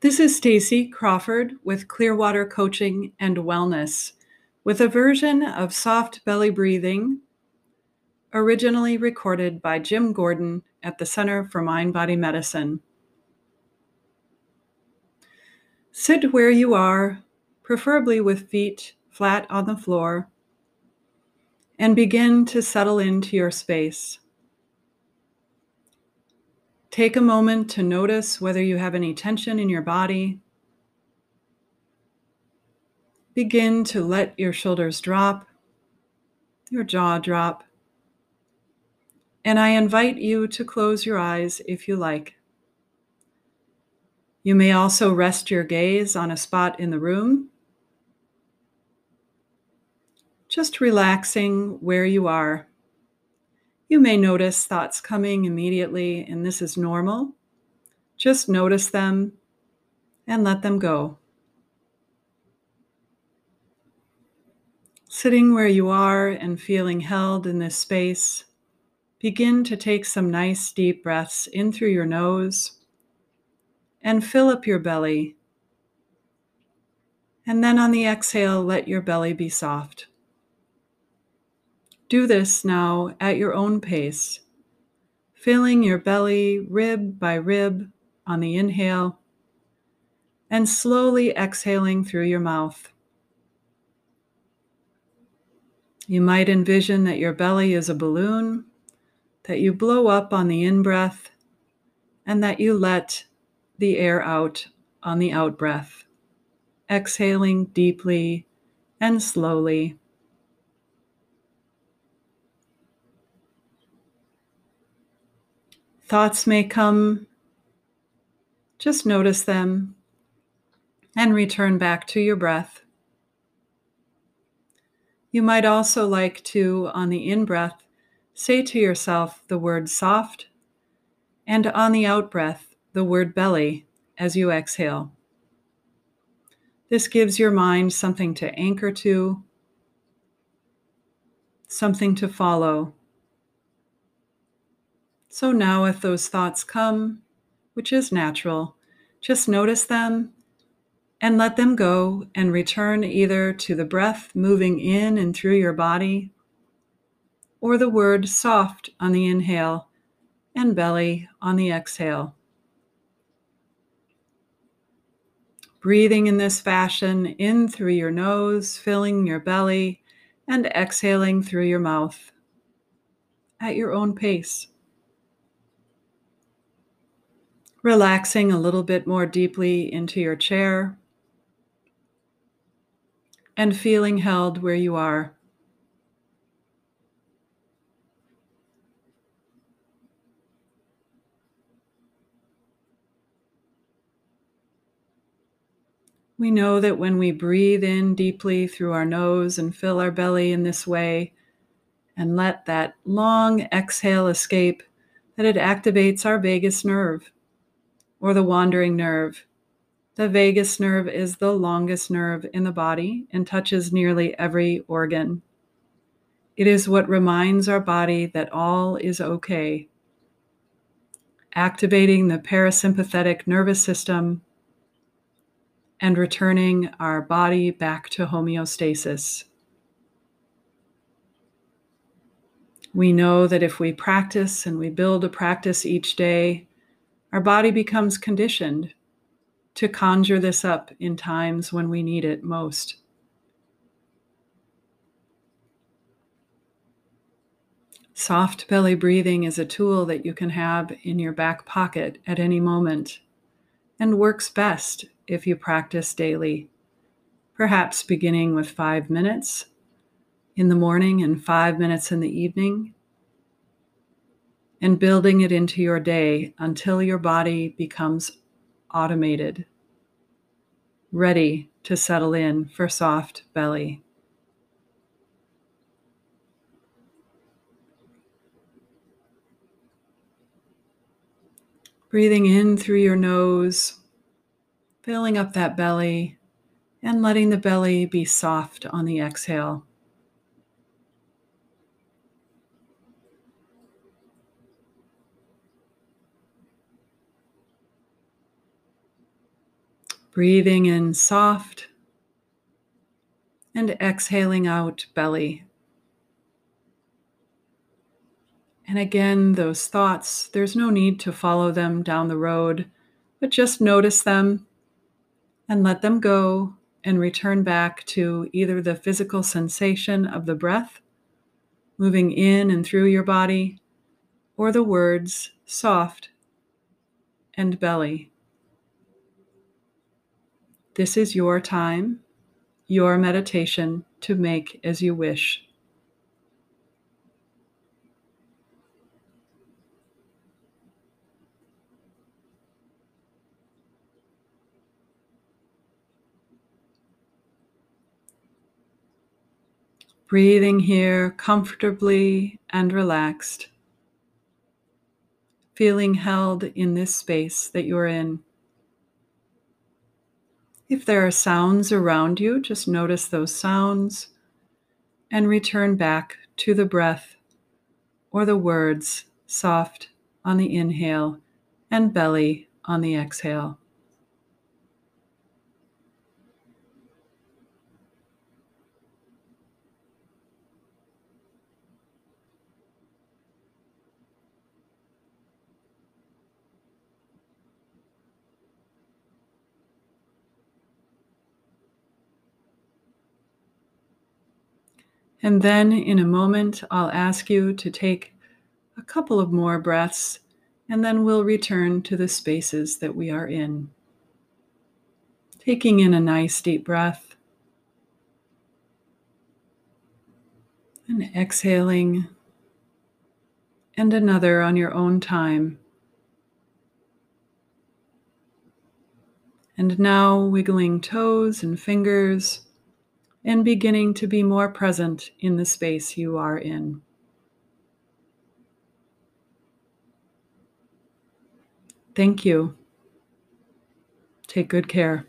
This is Stacy Crawford with Clearwater Coaching and Wellness with a version of soft belly breathing originally recorded by Jim Gordon at the Center for Mind Body Medicine. Sit where you are, preferably with feet flat on the floor, and begin to settle into your space. Take a moment to notice whether you have any tension in your body. Begin to let your shoulders drop, your jaw drop. And I invite you to close your eyes if you like. You may also rest your gaze on a spot in the room, just relaxing where you are. You may notice thoughts coming immediately, and this is normal. Just notice them and let them go. Sitting where you are and feeling held in this space, begin to take some nice deep breaths in through your nose and fill up your belly. And then on the exhale, let your belly be soft. Do this now at your own pace, filling your belly rib by rib on the inhale and slowly exhaling through your mouth. You might envision that your belly is a balloon, that you blow up on the in breath, and that you let the air out on the out breath, exhaling deeply and slowly. Thoughts may come, just notice them and return back to your breath. You might also like to, on the in breath, say to yourself the word soft, and on the out breath, the word belly as you exhale. This gives your mind something to anchor to, something to follow so now, if those thoughts come, which is natural, just notice them and let them go and return either to the breath moving in and through your body or the word soft on the inhale and belly on the exhale. Breathing in this fashion in through your nose, filling your belly, and exhaling through your mouth at your own pace. Relaxing a little bit more deeply into your chair and feeling held where you are. We know that when we breathe in deeply through our nose and fill our belly in this way, and let that long exhale escape, that it activates our vagus nerve or the wandering nerve. The vagus nerve is the longest nerve in the body and touches nearly every organ. It is what reminds our body that all is okay. Activating the parasympathetic nervous system and returning our body back to homeostasis. We know that if we practice and we build a practice each day, our body becomes conditioned to conjure this up in times when we need it most. Soft belly breathing is a tool that you can have in your back pocket at any moment and works best if you practice daily, perhaps beginning with five minutes in the morning and five minutes in the evening, and building it into your day until your body becomes automated, ready to settle in for soft belly. Breathing in through your nose, filling up that belly, and letting the belly be soft on the exhale. Breathing in soft and exhaling out belly. And again, those thoughts, there's no need to follow them down the road, but just notice them and let them go and return back to either the physical sensation of the breath moving in and through your body or the words soft and belly. This is your time, your meditation to make as you wish. Breathing here comfortably and relaxed. Feeling held in this space that you're in. If there are sounds around you, just notice those sounds and return back to the breath or the words soft on the inhale and belly on the exhale. And then in a moment, I'll ask you to take a couple of more breaths, and then we'll return to the spaces that we are in. Taking in a nice deep breath and exhaling, and another on your own time. And now wiggling toes and fingers and beginning to be more present in the space you are in. Thank you. Take good care.